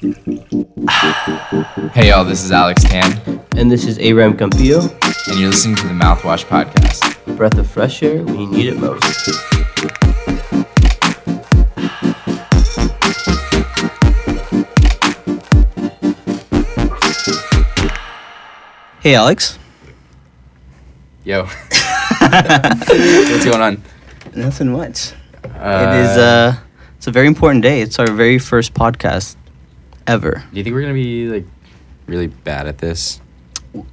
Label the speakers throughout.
Speaker 1: Hey y'all, this is Alex Tan,
Speaker 2: And this is Abraham Campillo,
Speaker 1: and you're listening to the Mouthwash Podcast.
Speaker 2: a breath of fresh air when you need it most. Hey, Alex.
Speaker 1: Yo. What's going on?
Speaker 2: Nothing much.
Speaker 1: Uh,
Speaker 2: it is uh, it's a very important day. It's our very first podcast ever.
Speaker 1: Do you think we're gonna be like really bad at this?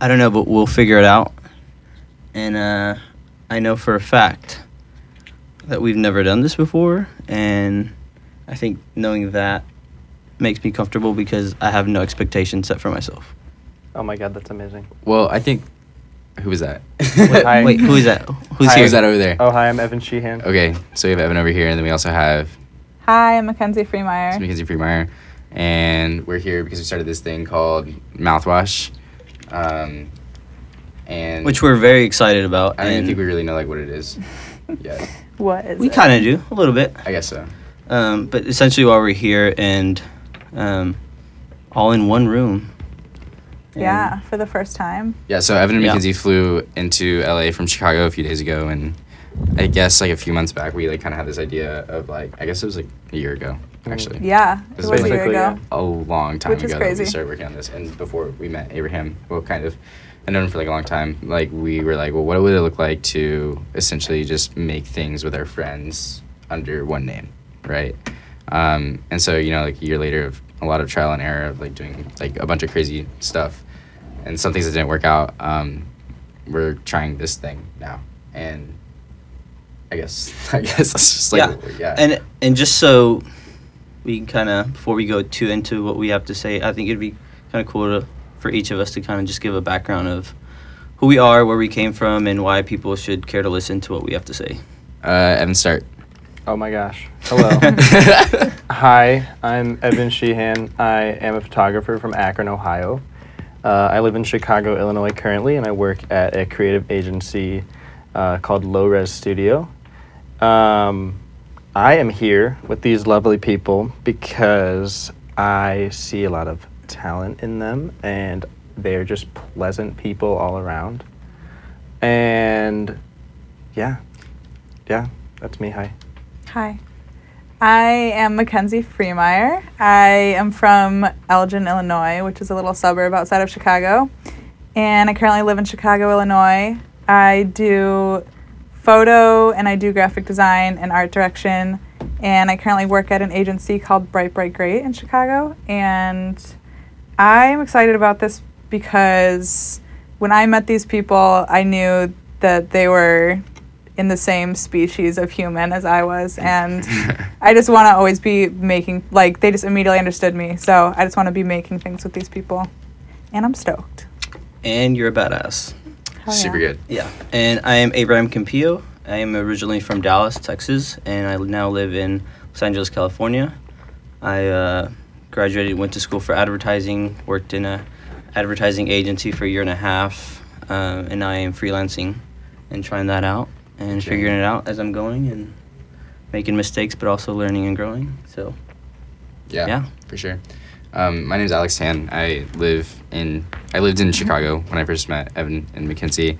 Speaker 2: I don't know, but we'll figure it out. And uh, I know for a fact that we've never done this before, and I think knowing that makes me comfortable because I have no expectations set for myself.
Speaker 3: Oh my god, that's amazing.
Speaker 1: Well, I think. Who was that?
Speaker 2: Wait,
Speaker 3: Hi.
Speaker 2: wait who is that? Who's
Speaker 3: Hi.
Speaker 2: here?
Speaker 1: Who's that over there?
Speaker 3: Oh, hi, I'm Evan Sheehan.
Speaker 1: Okay, so we have Evan over here, and then we also have
Speaker 4: Hi, I'm Mackenzie Freemeyer.
Speaker 1: Mackenzie Freemeyer, and we're here because we started this thing called Mouthwash, um, and
Speaker 2: Which we're very excited about.
Speaker 1: I don't even
Speaker 2: and
Speaker 1: think we really know like what it is yet.
Speaker 4: What is
Speaker 2: we
Speaker 4: it?
Speaker 2: kind of do a little bit,
Speaker 1: I guess so.
Speaker 2: um, but essentially while we're here and um, all in one room.
Speaker 4: Yeah, for the first time.
Speaker 1: Yeah, so Evan and
Speaker 2: Yeah.
Speaker 1: Mackenzie flew into LA from Chicago a few days ago, and I guess like a few months back, we like kind of had this idea of like I guess it was like a year ago, actually,
Speaker 4: Yeah, it
Speaker 1: This
Speaker 4: was
Speaker 1: is
Speaker 4: a year
Speaker 3: basically,
Speaker 4: ago.
Speaker 3: yeah.
Speaker 1: a long time
Speaker 4: Which is
Speaker 1: ago that we started working on this, and before we met Abraham, well, kind of, I known him for like a long time. Like we were like, well, what would it look like to essentially just make things with our friends under one name, right? Um, and so you know, like a year later of a lot of trial and error of like doing like a bunch of crazy stuff, and some things that didn't work out. Um, we're trying this thing now, and I guess I guess that's just like
Speaker 2: yeah.
Speaker 1: yeah.
Speaker 2: And and just so we can kind of before we go too into what we have to say, I think it'd be kind of cool to for each of us to kind of just give a background of who we are, where we came from, and why people should care to listen to what we have to say.
Speaker 1: uh, Evan, start.
Speaker 3: Oh my gosh. Hello. Hi, I'm Evan Sheehan. I am a photographer from Akron, Ohio. Uh, I live in Chicago, Illinois currently, and I work at a creative agency uh, called Low Res Studio. Um, I am here with these lovely people because I see a lot of talent in them, and they're just pleasant people all around. And yeah, yeah, that's me. Hi.
Speaker 4: Hi. I am Mackenzie Freemeyer. I am from Elgin, Illinois, which is a little suburb outside of Chicago. And I currently live in Chicago, Illinois. I do photo and I do graphic design and art direction. And I currently work at an agency called Bright Bright Great in Chicago. And I'm excited about this because when I met these people, I knew that they were in the same species of human as I was. And I just want to always be making, like, they just immediately understood me. So I just want to be making things with these people. And I'm stoked.
Speaker 2: And you're a badass.
Speaker 4: Hell
Speaker 1: Super
Speaker 4: yeah.
Speaker 1: good.
Speaker 2: Yeah. And I am Abraham Campillo. I am originally from Dallas, Texas, and I now live in Los Angeles, California. I uh, graduated, went to school for advertising, worked in a advertising agency for a year and a half, uh, and I am freelancing and trying that out and
Speaker 1: Okay.
Speaker 2: figuring it out as I'm going and making mistakes, but also learning and growing. So
Speaker 1: Yeah,
Speaker 2: Yeah.
Speaker 1: for sure. Um, my name is Alex Tan. I live in I lived in Chicago when I first met Evan and Mackenzie.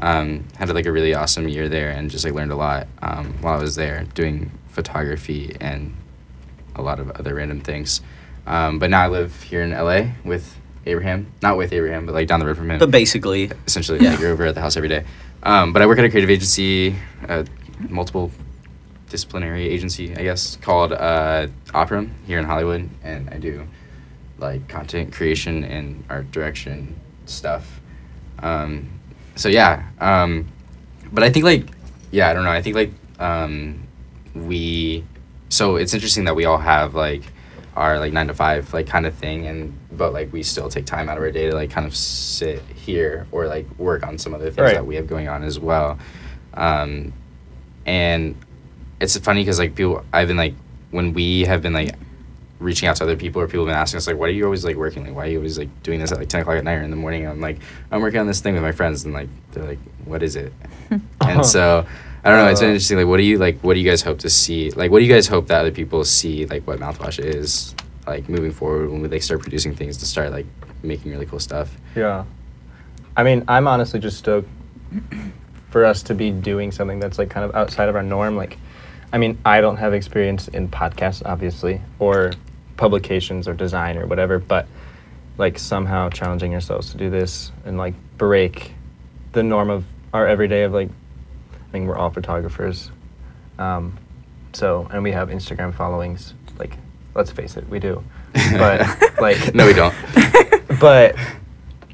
Speaker 1: Um, had like a really awesome year there and just like learned a lot um, while I was there doing photography and a lot of other random things. Um, but now I live here in LA with Abraham, not with Abraham, but like down the road from him.
Speaker 2: but basically,
Speaker 1: essentially
Speaker 2: Yeah.
Speaker 1: like, you're over at the house every day um, but i work at a creative agency a multiple disciplinary agency i guess called uh, opera here in hollywood and i do like content creation and art direction stuff um, so yeah um, but i think like yeah i don't know i think like um, we so it's interesting that we all have like our like nine to five like kind of thing and but like we still take time out of our day to like kind of sit here or like work on some other things
Speaker 3: Right.
Speaker 1: that we have going on as well um and it's funny because like people i've been like when we have been like reaching out to other people or people have been asking us like why are you always like working like why are you always like doing this at like 10 o'clock at night or in the morning and i'm like i'm working on this thing with my friends and like they're like what is it and so I don't know. It's been
Speaker 3: Uh,
Speaker 1: interesting. Like, what do you like? What do you guys hope to see? Like, what do you guys hope that other people see? Like, what mouthwash is like moving forward when we like start producing things to start like making really cool stuff.
Speaker 3: Yeah. I mean, I'm honestly just stoked for us to be doing something that's like kind of outside of our norm. Like, I mean, I don't have experience in podcasts, obviously, or publications or design or whatever, but like somehow challenging ourselves to do this and like break the norm of our everyday of like, I mean, we're all photographers. Um, so, and we have Instagram followings. Like, let's face it, we do. But, like,
Speaker 1: no, we don't.
Speaker 3: but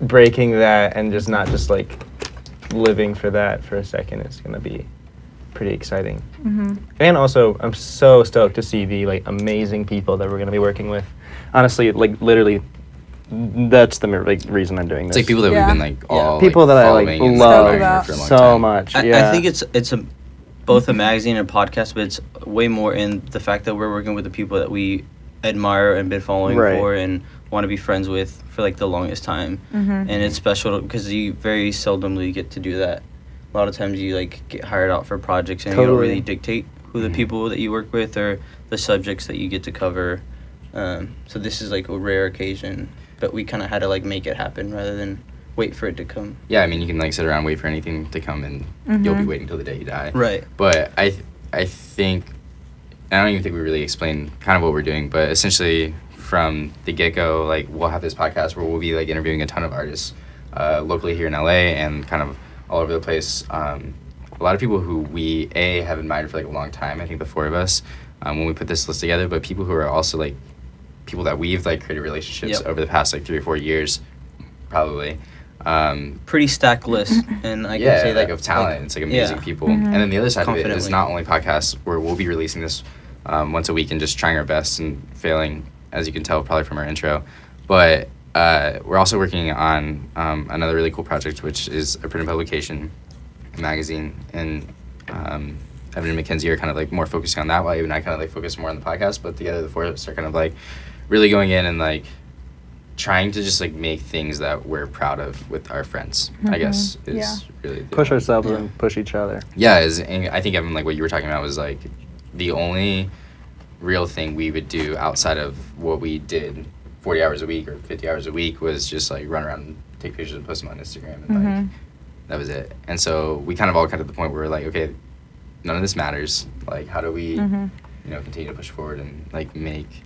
Speaker 3: breaking that and just not just like living for that for a second is gonna be pretty exciting.
Speaker 4: Mm-hmm.
Speaker 3: And also, I'm so stoked to see the like amazing people that we're gonna be working with. Honestly, like literally, that's the like reason I'm doing
Speaker 1: It's
Speaker 3: this.
Speaker 1: like people that
Speaker 4: Yeah.
Speaker 1: we've been like all
Speaker 3: People
Speaker 1: like,
Speaker 3: that I, like, love
Speaker 1: admiring for a long
Speaker 3: so
Speaker 1: time.
Speaker 3: much.
Speaker 2: I. I think it's it's a both a magazine and a podcast, but it's way more in the fact that we're working with the people that we admire and been following
Speaker 3: Right.
Speaker 2: for and want to be friends with for like the longest time.
Speaker 4: Mm-hmm.
Speaker 2: And it's special because you very seldomly get to do that. A lot of times you like get hired out for projects and you don't really dictate who the
Speaker 1: Mhm.
Speaker 2: people that you work with or the subjects that you get to cover. Um, so this is like a rare occasion, but we kind of had to like make it happen rather than wait for it to come.
Speaker 1: Yeah, I mean, you can like sit around wait for anything to come, and you'll be
Speaker 4: Mhm.
Speaker 1: waiting till the day you die.
Speaker 2: Right.
Speaker 1: But I, th- I think, I don't even think we really explained kind of what we're doing. But essentially, from the get go, like we'll have this podcast where we'll be like interviewing a ton of artists, uh, locally here in LA and kind of all over the place. Um, a lot of people who we a have admired for like a long time. I think the four of us, um, when we put this list together, but people who are also like people that we've like created relationships
Speaker 2: Yep.
Speaker 1: over the past like three or four years, probably. Um,
Speaker 2: Pretty stacked list, and I can
Speaker 1: yeah,
Speaker 2: say that
Speaker 1: like of talent. it's like amazing
Speaker 2: yeah.
Speaker 1: people.
Speaker 4: Mhm.
Speaker 1: And then the other side of it is not only podcasts where we'll be releasing this um, once a week and just trying our best and failing, as you can tell probably from our intro, but uh, we're also working on um, another really cool project, which is a print and publication, a magazine, and um, Evan and Mackenzie are kind of like more focusing on that, while even I kind of like focus more on the podcast. But together, the four of us are kind of like really going in and like trying to just like make things that we're proud of with our friends. I
Speaker 4: Mhm.
Speaker 1: guess is
Speaker 4: Yeah.
Speaker 1: really the
Speaker 3: push ourselves
Speaker 2: Yeah.
Speaker 3: and push each other.
Speaker 1: yeah, is and I think Evan, like what you were talking about was like the only real thing we would do outside of what we did forty hours a week or fifty hours a week was just like run around and take pictures and post them on Instagram and like
Speaker 4: Mhm.
Speaker 1: that was it. And so we kind of all got to the point where we're like, okay, none of this matters. Like how do we
Speaker 4: Mhm.
Speaker 1: you know continue to push forward and like make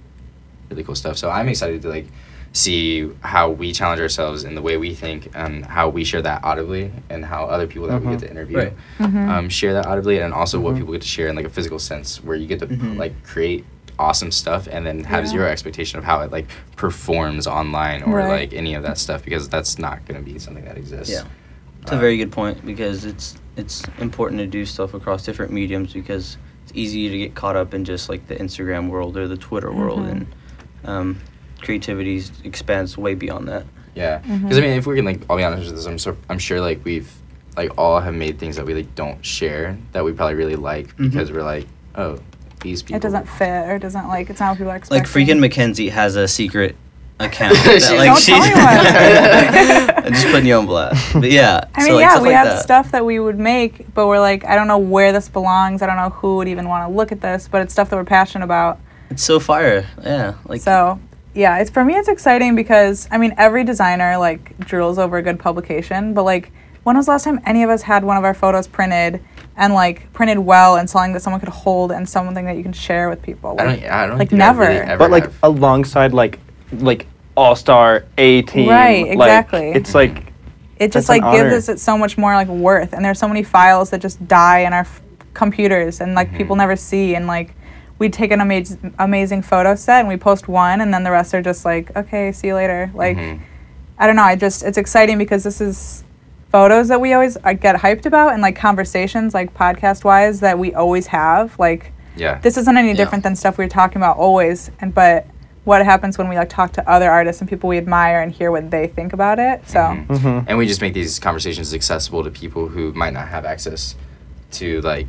Speaker 1: really cool stuff. So I'm excited to like see how we challenge ourselves in the way we think and how we share that audibly and how other people that we
Speaker 3: Mhm.
Speaker 1: get to interview
Speaker 2: Right.
Speaker 4: Mhm.
Speaker 1: um, share that audibly and also what
Speaker 3: Mhm.
Speaker 1: people get to share in like a physical sense where you get to like create awesome stuff and then have
Speaker 4: Yeah.
Speaker 1: zero expectation of how it like performs online or
Speaker 4: Right.
Speaker 1: like any of that stuff because that's not going to be something that exists
Speaker 2: Yeah. It's a
Speaker 1: Um,
Speaker 2: very good point because it's it's important to do stuff across different mediums because it's easy to get caught up in just like the Instagram world or the Twitter world
Speaker 4: Mhm.
Speaker 2: and um, creativity expands way beyond that.
Speaker 1: yeah because i mean if we can like i'll be honest with this i'm so i'm sure like we've like all have made things that we like don't share that we probably really like
Speaker 2: Mhm.
Speaker 1: because we're like oh these people
Speaker 4: It doesn't fit or doesn't like it's not what people are
Speaker 2: Like
Speaker 4: expecting.
Speaker 2: freaking Mackenzie has a secret account.
Speaker 1: She-
Speaker 2: like,
Speaker 4: Don't
Speaker 2: she-
Speaker 4: tell anyone.
Speaker 2: I'm just putting you on blast. But yeah.
Speaker 4: I
Speaker 2: so,
Speaker 4: mean,
Speaker 2: like,
Speaker 4: yeah, we
Speaker 2: like
Speaker 4: have
Speaker 2: that.
Speaker 4: stuff that we would make, but we're like, I don't know where this belongs. I don't know who would even want to look at this, but it's stuff that we're passionate about.
Speaker 2: It's so fire. Yeah. Like
Speaker 4: so, yeah, it's for me. It's exciting because I mean, every designer like drools over a good publication, but like, when was the last time any of us had one of our photos printed and like printed well and something that someone could hold and something that you can share with people?
Speaker 1: i
Speaker 4: Like,
Speaker 1: don't i don't
Speaker 4: like,
Speaker 1: think I really
Speaker 4: never.
Speaker 1: ever
Speaker 3: but like
Speaker 1: have.
Speaker 3: alongside like like all star A team.
Speaker 4: Right,
Speaker 3: like,
Speaker 4: exactly.
Speaker 3: it's like
Speaker 4: it just like gives
Speaker 3: honor.
Speaker 4: us it so much more like worth and there's so many files that just die in our f- computers and like people
Speaker 1: Mhm.
Speaker 4: never see and like we take an amazing amazing photo set and we post one and then the rest are just like okay see you later like
Speaker 1: Mhm.
Speaker 4: i don't know i just it's exciting because this is photos that we always uh, get hyped about and like conversations like podcast wise that we always have like
Speaker 1: yeah
Speaker 4: this isn't any
Speaker 2: Yeah.
Speaker 4: different than stuff we were talking about always and but what happens when we like talk to other artists and people we admire and hear what they think about it so
Speaker 1: Mhm.
Speaker 3: Mhm.
Speaker 1: and we just make these conversations accessible to people who might not have access to like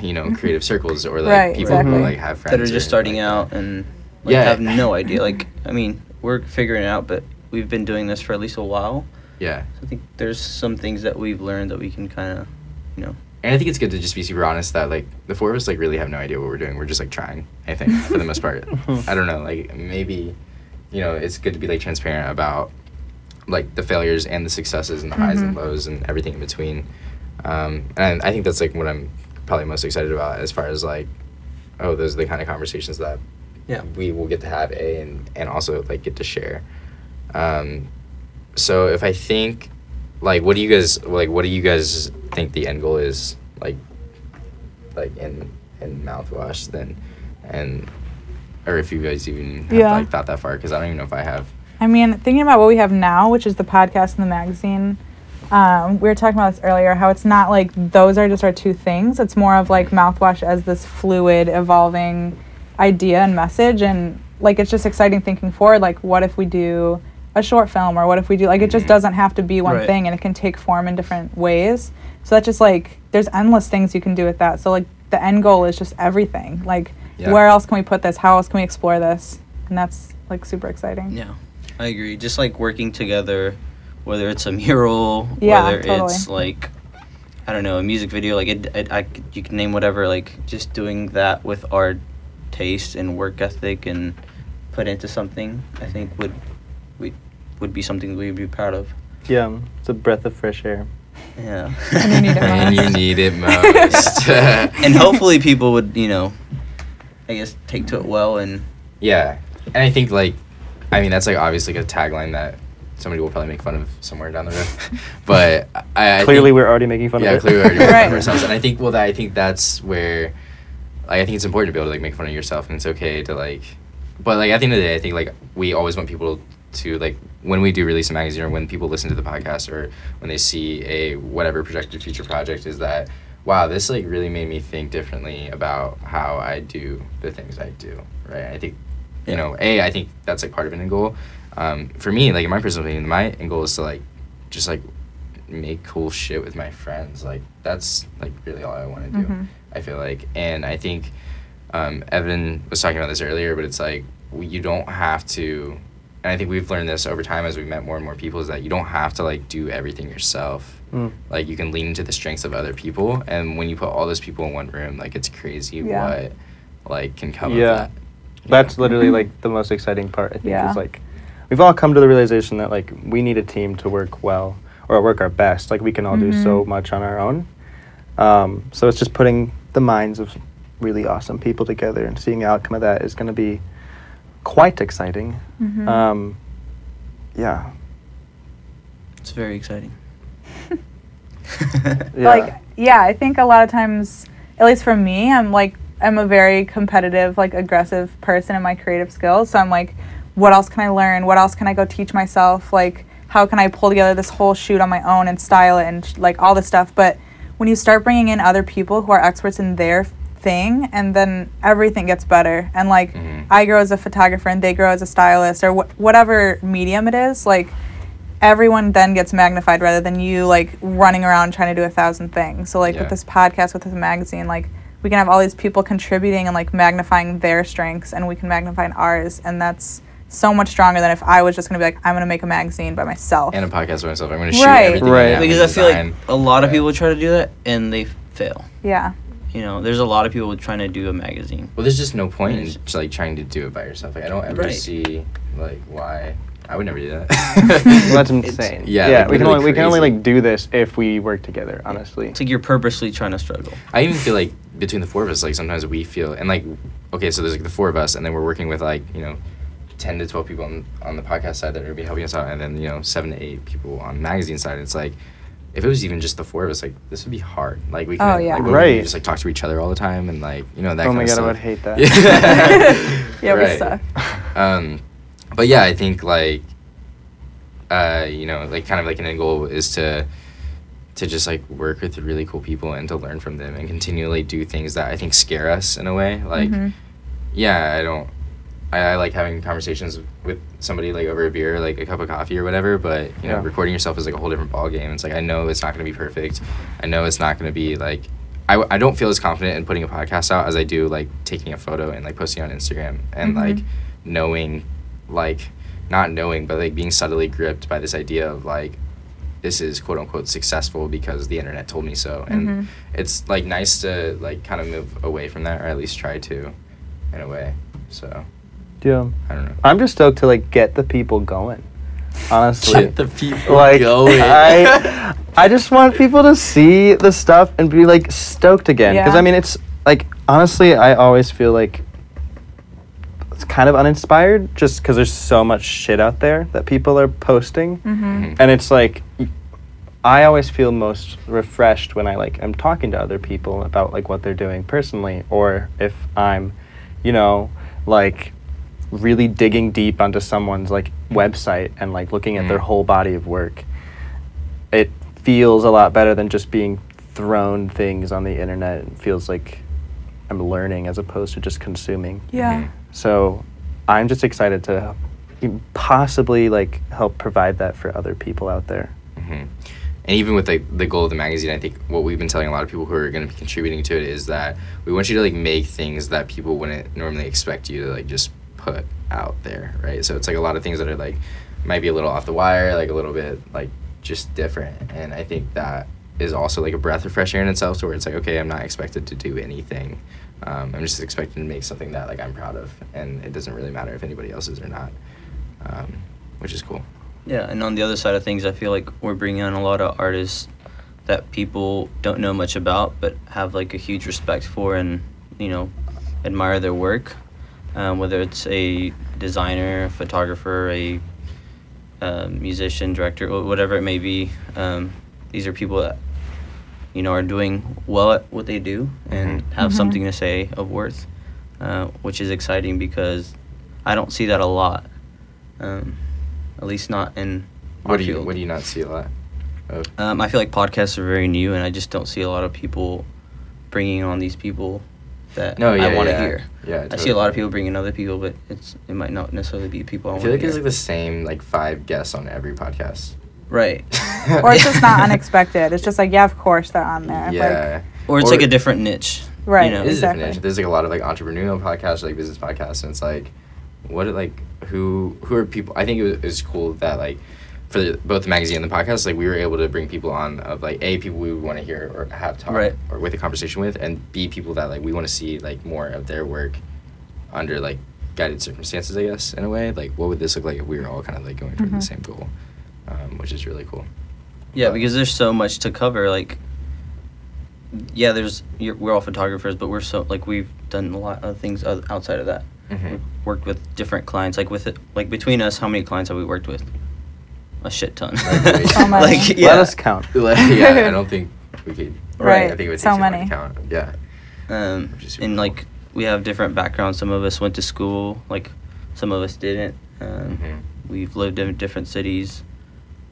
Speaker 1: you know creative circles or like
Speaker 4: Right,
Speaker 1: people who like have friends
Speaker 2: that are
Speaker 1: or,
Speaker 2: just starting
Speaker 1: like,
Speaker 2: out and like,
Speaker 1: Yeah.
Speaker 2: have no idea. Like, I mean, we're figuring it out, but we've been doing this for at least a while.
Speaker 1: Yeah
Speaker 2: So I think there's some things that we've learned that we can kind of, you know,
Speaker 1: and I think it's good to just be super honest that like the four of us like really have no idea what we're doing. We're just like trying. I think for the most part. I don't know. Like maybe, you know, it's good to be like transparent about like the failures and the successes and the highs and
Speaker 4: Mhm.
Speaker 1: lows and everything in between. Um, and I think that's like what I'm probably most excited about as far as like, oh, those are the kind of conversations that
Speaker 2: Yeah.
Speaker 1: we will get to have a and and also like get to share. Um, so if I think, like, what do you guys like? What do you guys think the end goal is? Like, like in in mouthwash then, and or if you guys even have
Speaker 4: Yeah.
Speaker 1: like thought that far because I don't even know if I have.
Speaker 4: I mean, thinking about what we have now, which is the podcast and the magazine, um, we were talking about this earlier, how it's not like those are just our two things. It's more of like mouthwash as this fluid, evolving idea and message. And like, it's just exciting thinking forward. Like, what if we do a short film or what if we do, like, it just
Speaker 1: Mhm.
Speaker 4: doesn't have to be one
Speaker 2: Right.
Speaker 4: thing and it can take form in different ways. So that's just like, there's endless things you can do with that. So, like, the end goal is just everything. Like,
Speaker 1: Yeah.
Speaker 4: where else can we put this? How else can we explore this? And that's like super exciting.
Speaker 2: Yeah, I agree. Just like working together, whether it's a mural,
Speaker 4: Yeah,
Speaker 2: whether
Speaker 4: totally.
Speaker 2: it's like, I don't know, a music video, like it, it, I, you can name whatever. Like just doing that with our taste and work ethic and put into something, I think would, we, would be something we'd be proud of.
Speaker 3: Yeah, it's a breath of fresh air.
Speaker 2: Yeah.
Speaker 4: And you need it
Speaker 1: and you
Speaker 4: most.
Speaker 1: need it most.
Speaker 2: and hopefully people would, you know, I guess take to it well and
Speaker 1: Yeah, and I think like, I mean that's like obviously like a tagline that somebody will probably make fun of somewhere down the road, but I, I
Speaker 3: Clearly,
Speaker 1: think,
Speaker 3: we're already making fun
Speaker 1: yeah
Speaker 3: of it.
Speaker 1: Yeah, clearly we're already making fun of ourselves, and I think well that I think that's where, like I think it's important to be able to like make fun of yourself, and it's okay to like, but like at the end of the day, I think like we always want people to like when we do release a magazine or when people listen to the podcast or when they see a whatever projected future project is that wow this like really made me think differently about how I do the things I do right? I think you know a I think that's like part of an end goal. Um, for me like in my personal opinion my end goal is to like just like make cool shit with my friends. Like that's like really all I want to do
Speaker 4: Mhm.
Speaker 1: I feel like. And I think um, Evan was talking about this earlier but it's like you don't have to and I think we've learned this over time as we've met more and more people is that you don't have to like do everything yourself
Speaker 3: Mm.
Speaker 1: like you can lean into the strengths of other people and when you put all those people in one room like it's crazy
Speaker 4: Yeah.
Speaker 1: what like can come
Speaker 3: Yeah.
Speaker 1: of that
Speaker 3: That's literally like the most exciting part. I think
Speaker 4: Yeah.
Speaker 3: is like we've all come to the realization that like we need a team to work well or work our best. Like we can all do so
Speaker 4: Mhm.
Speaker 3: much on our own. Um, so it's just putting the minds of really awesome people together and seeing the outcome of that is going to be quite exciting.
Speaker 4: Mhm.
Speaker 3: Um, yeah.
Speaker 2: it's very exciting.
Speaker 3: Yeah.
Speaker 4: like yeah i think a lot of times at least for me i'm like i'm a very competitive like aggressive person in my creative skills so i'm like what else can i learn what else can i go teach myself like how can i pull together this whole shoot on my own and style it and sh- like all this stuff but when you start bringing in other people who are experts in their thing and then everything gets better and like
Speaker 1: Mhm.
Speaker 4: i grow as a photographer and they grow as a stylist or wh- whatever medium it is like everyone then gets magnified rather than you like running around trying to do a thousand things. So like
Speaker 1: Yeah.
Speaker 4: with this podcast, with this magazine, like we can have all these people contributing and like magnifying their strengths and we can magnify ours and that's so much stronger than if I was just gonna be like, I'm gonna make a magazine by myself.
Speaker 1: and a podcast by myself I'm gonna shoot
Speaker 4: Right.
Speaker 1: everything
Speaker 3: Right.
Speaker 1: I
Speaker 2: because I feel like a lot of
Speaker 1: Yeah.
Speaker 2: people try to do that and they fail.
Speaker 4: yeah.
Speaker 2: You know, there's a lot of people trying to do a magazine.
Speaker 1: Well, there's just no point in just, like trying to do it by yourself. Like I don't ever
Speaker 2: Right.
Speaker 1: see like why I would never do that.
Speaker 3: well, that's
Speaker 2: It's-
Speaker 3: insane.
Speaker 1: yeah,
Speaker 3: yeah.
Speaker 1: like,
Speaker 3: we can only we can only like do this if we work together. Honestly.
Speaker 2: It's like you're purposely trying to struggle.
Speaker 1: I even feel like between the four of us, like sometimes we feel and like okay, so there's like the four of us, and then we're working with like you know, ten to twelve people on, on the podcast side that are gonna be helping us out, and then you know seven to eight people on the magazine side. It's like if it was even just the four of us, like this would be hard. Like we
Speaker 4: Oh,
Speaker 1: can
Speaker 4: yeah.
Speaker 1: like,
Speaker 3: Right.
Speaker 1: just like talk to each other all the time and like you know that.
Speaker 3: oh
Speaker 1: kind
Speaker 3: my
Speaker 1: of
Speaker 3: god,
Speaker 1: stuff.
Speaker 3: I would hate that.
Speaker 1: Yeah,
Speaker 4: Yeah, we suck.
Speaker 1: Um, but yeah, I think like, uh, you know, like kind of like an end goal is to, to just like work with really cool people and to learn from them and continually do things that I think scare us in a way. Like,
Speaker 4: Mhm.
Speaker 1: yeah, I don't, I, I like having conversations with somebody like over a beer, like a cup of coffee or whatever. But you know,
Speaker 3: Yeah.
Speaker 1: recording yourself is like a whole different ball game. It's like I know it's not going to be perfect. I know it's not going to be like. I, I don't feel as confident in putting a podcast out as I do like taking a photo and like posting on Instagram and
Speaker 4: Mhm.
Speaker 1: like knowing like not knowing but like being subtly gripped by this idea of like this is quote unquote successful because the internet told me so and
Speaker 4: Mhm.
Speaker 1: it's like nice to like kind of move away from that or at least try to in a way so
Speaker 3: Yeah.
Speaker 1: i don't know
Speaker 3: I'm just stoked to like get the people going. Honestly.
Speaker 1: Get the people
Speaker 3: like I I just want people to see the stuff and be like stoked again because
Speaker 4: Yeah.
Speaker 3: I mean it's like honestly I always feel like it's kind of uninspired just because there's so much shit out there that people are posting
Speaker 4: Mm-hmm.
Speaker 3: and it's like i always feel most refreshed when I like am talking to other people about like what they're doing personally or if I'm you know like really digging deep onto someone's like website and like looking at their
Speaker 1: Mhm.
Speaker 3: whole body of work it feels a lot better than just being thrown things on the internet it feels like I'm learning as opposed to just consuming
Speaker 4: Yeah.
Speaker 1: Mhm.
Speaker 3: so I'm just excited to possibly like help provide that for other people out there.
Speaker 1: hmm And even with like the goal of the magazine, I think what we've been telling a lot of people who are going to be contributing to it is that we want you to like make things that people wouldn't normally expect you to like just put out there, right? So it's like a lot of things that are like might be a little off the wire, like a little bit like just different. And I think that is also like a breath of fresh air in itself, to where it's like okay, I'm not expected to do anything. Um, I'm just expected to make something that like I'm proud of, and it doesn't really matter if anybody else is or not, um, which is cool.
Speaker 2: Yeah, and on the other side of things, I feel like we're bringing on a lot of artists that people don't know much about, but have like a huge respect for and you know admire their work. Um, whether it's a designer, photographer, a um, musician, director, whatever it may be, um, these are people that you know are doing well at what they do and
Speaker 1: Mhm.
Speaker 2: have
Speaker 4: Mhm.
Speaker 2: something to say of worth, uh, which is exciting because I don't see that a lot. Um, at least not in
Speaker 1: What do you
Speaker 2: field.
Speaker 1: What do you not see a lot? Of?
Speaker 2: Um, I feel like podcasts are very new, and I just don't see a lot of people bringing on these people that
Speaker 1: No, yeah,
Speaker 2: I want to
Speaker 1: yeah.
Speaker 2: hear.
Speaker 1: Yeah,
Speaker 2: I see a lot of people bringing other people, but it's it might not necessarily be people I,
Speaker 1: I feel like
Speaker 2: hear.
Speaker 1: it's like the same like five guests on every podcast.
Speaker 2: right,
Speaker 4: Or it's just not unexpected. It's just like, yeah, of course they're on there. Like,
Speaker 1: Yeah.
Speaker 2: or it's
Speaker 1: Or-
Speaker 2: like a different niche.
Speaker 4: Right,
Speaker 2: You know?
Speaker 1: It is a different
Speaker 4: Exactly.
Speaker 1: niche. There's like a lot of like entrepreneurial podcasts, like business podcasts, and it's like, what are, like who who are people? I think it was, it was cool that like for the, both the magazine and the podcast, like we were able to bring people on of like a people we would want to hear or have talk
Speaker 2: Right.
Speaker 1: or with a conversation with, and b people that like we want to see like more of their work under like guided circumstances, I guess in a way. Like what would this look like if we were all kind of like going toward the
Speaker 4: Mhm.
Speaker 1: same goal, um, which is really cool.
Speaker 2: Yeah,
Speaker 1: But-
Speaker 2: because there's so much to cover. Like, yeah, there's you're, we're all photographers, but we're so like we've done a lot of things outside of that.
Speaker 1: Mhm.
Speaker 2: We've worked with different clients. Like with it, like between us, how many clients have we worked with? A shit ton.
Speaker 1: Like,
Speaker 4: So many.
Speaker 2: like yeah.
Speaker 3: Let us count.
Speaker 1: Like, yeah, I don't think we could.
Speaker 2: Right.
Speaker 1: I think it would take
Speaker 4: So
Speaker 1: too long
Speaker 4: many.
Speaker 1: to count. Yeah.
Speaker 2: Um,
Speaker 1: Which is
Speaker 2: and
Speaker 1: cool.
Speaker 2: like we have different backgrounds. Some of us went to school, like some of us didn't. Um,
Speaker 1: Mhm.
Speaker 2: We've lived in different cities,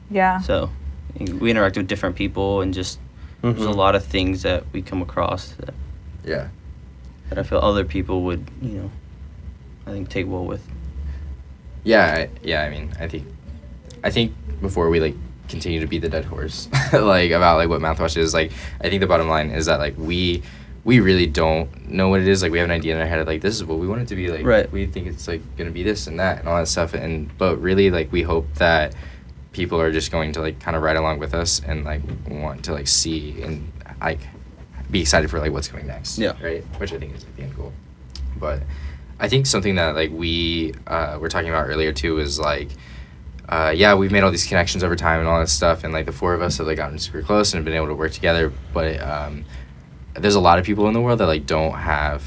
Speaker 4: Yeah.
Speaker 2: so we interact with different people, and just there's a
Speaker 3: Mhm.
Speaker 2: lot of things that we come across that,
Speaker 1: Yeah.
Speaker 2: that I feel other people would, you know, I think take well with.
Speaker 1: Yeah. I, yeah. I mean, I think, I think before we like continue to beat the dead horse, like about like what mouthwash is, like I think the bottom line is that like we we really don't know what it is. Like we have an idea in our head of like this is what we want it to be. Like
Speaker 2: Right.
Speaker 1: we think it's like gonna be this and that and all that stuff. And but really like we hope that people are just going to like kind of ride along with us and like want to like see and like be excited for like what's coming next.
Speaker 2: Yeah.
Speaker 1: Right. Which I think is like, the end goal. But I think something that like we uh, were talking about earlier too is like. Uh, yeah, we've made all these connections over time and all that stuff, and like the four of us have like gotten super close and have been able to work together. But um, there's a lot of people in the world that like don't have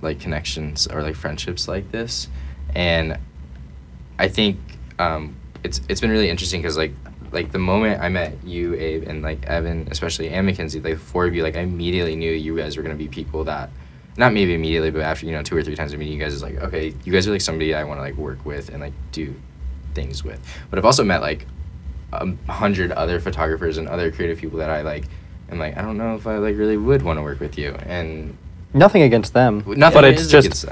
Speaker 1: like connections or like friendships like this, and I think um, it's it's been really interesting because like like the moment I met you, Abe, and like Evan, especially and Mackenzie, like the four of you, like I immediately knew you guys were gonna be people that, not maybe immediately, but after you know two or three times of meeting you guys, is like okay, you guys are like somebody I want to like work with and like do things with. But I've also met like a hundred other photographers and other creative people that I like. and like I don't know if I like really would want to work with you, and
Speaker 3: Nothing against them,
Speaker 1: nothing
Speaker 3: but it's just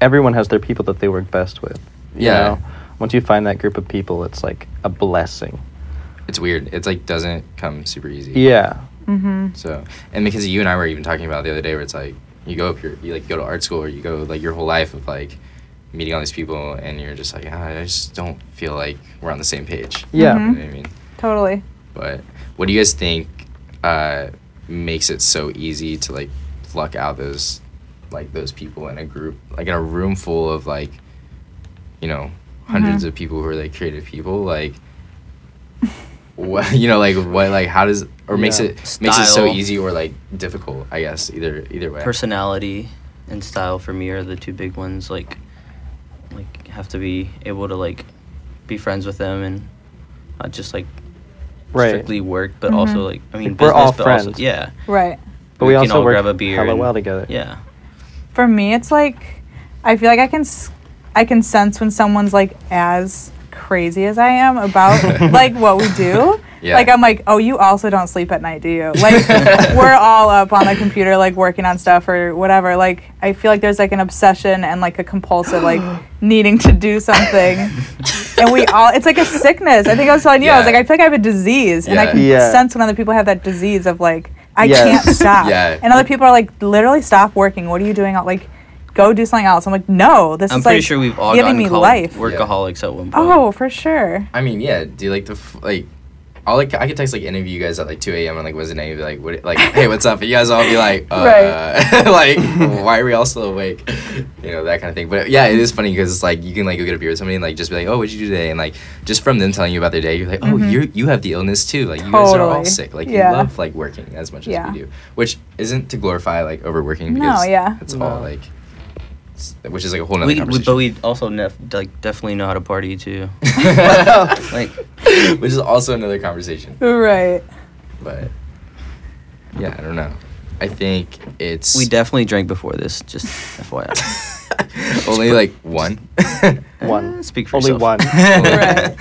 Speaker 3: everyone has their people that they work best with. you
Speaker 1: Yeah.
Speaker 3: know? Once you find that group of people, it's like a blessing.
Speaker 1: It's weird. It's like doesn't come super easy.
Speaker 3: Yeah.
Speaker 4: Mm-hmm.
Speaker 1: So, and because you and I were even talking about the other day, where it's like you go up here, you like go to art school, or you go like your whole life of like meeting all these people, and you're just like, ah, I just don't feel like we're on the same page.
Speaker 3: Yeah.
Speaker 4: Mhm.
Speaker 1: You know what I mean?
Speaker 4: Totally.
Speaker 1: But what do you guys think uh, makes it so easy to like pluck out those like those people in a group, like in a room full of like, you know, 100s
Speaker 4: Mhm.
Speaker 1: of people who are like creative people, like. What you know, like what, like how does or makes
Speaker 3: Yeah.
Speaker 1: it makes it so easy or like difficult? I guess either either way.
Speaker 2: Personality and style for me are the two big ones. Like, like have to be able to like be friends with them and not just like
Speaker 3: Right.
Speaker 2: strictly work, but
Speaker 4: Mhm.
Speaker 2: also like I mean
Speaker 3: Like, we're
Speaker 2: business,
Speaker 3: all
Speaker 2: but also
Speaker 3: friends.
Speaker 2: yeah,
Speaker 4: Right.
Speaker 3: But we,
Speaker 2: we can
Speaker 3: also
Speaker 2: all
Speaker 3: work
Speaker 2: grab a beer
Speaker 3: hella
Speaker 2: and-
Speaker 3: well together.
Speaker 2: yeah.
Speaker 4: For me, it's like I feel like I can s- I can sense when someone's like as crazy as I am about like what we do.
Speaker 1: Yeah.
Speaker 4: Like I'm like, oh, you also don't sleep at night, do you? Like we're all up on the computer, like working on stuff or whatever. Like I feel like there's like an obsession and like a compulsive like needing to do something, and we all it's like a sickness. I think I was telling you, I was like, I feel like I have a disease, and I can
Speaker 3: Yeah.
Speaker 4: sense when other people have that disease of like I
Speaker 3: Yes.
Speaker 4: can't stop.
Speaker 1: Yeah.
Speaker 4: And other people are like, literally stop working. What are you doing? Like, go do something else. I'm like, no, this
Speaker 2: I'm
Speaker 4: is
Speaker 2: pretty
Speaker 4: like
Speaker 2: sure we've all
Speaker 4: giving
Speaker 2: gotten
Speaker 4: me
Speaker 2: called
Speaker 4: life.
Speaker 2: workaholics at one oh, point.
Speaker 4: Oh, for sure.
Speaker 1: I mean, yeah. Do you like to f- like? I'll like I could text like any of you guys at like two a.m. and like was it any like what like hey what's up? And you guys all be like uh,
Speaker 4: Right.
Speaker 1: like why are we all still awake? You know that kind of thing. But yeah, it is funny because it's like you can like go get a beer with somebody and like just be like oh what'd you do today? And like just from them telling you about their day, you're like oh
Speaker 4: Mhm.
Speaker 1: you you have the illness too. Like you guys are all sick. Like
Speaker 4: Yeah.
Speaker 1: you love like working as much as we do, which isn't to glorify like overworking
Speaker 4: No,
Speaker 1: because
Speaker 4: yeah.
Speaker 1: it's all like. It's- Which is like a whole nother
Speaker 2: we, we,
Speaker 1: conversation.
Speaker 2: but we also nef- like definitely know how to party too. Like
Speaker 1: which is also another conversation.
Speaker 4: Right.
Speaker 1: But yeah, I don't know. I think it's
Speaker 2: we definitely drank before this. Just FYI.
Speaker 1: only like one.
Speaker 3: One.
Speaker 2: Uh, speak for
Speaker 3: Only
Speaker 2: yourself.
Speaker 3: one.
Speaker 4: Right.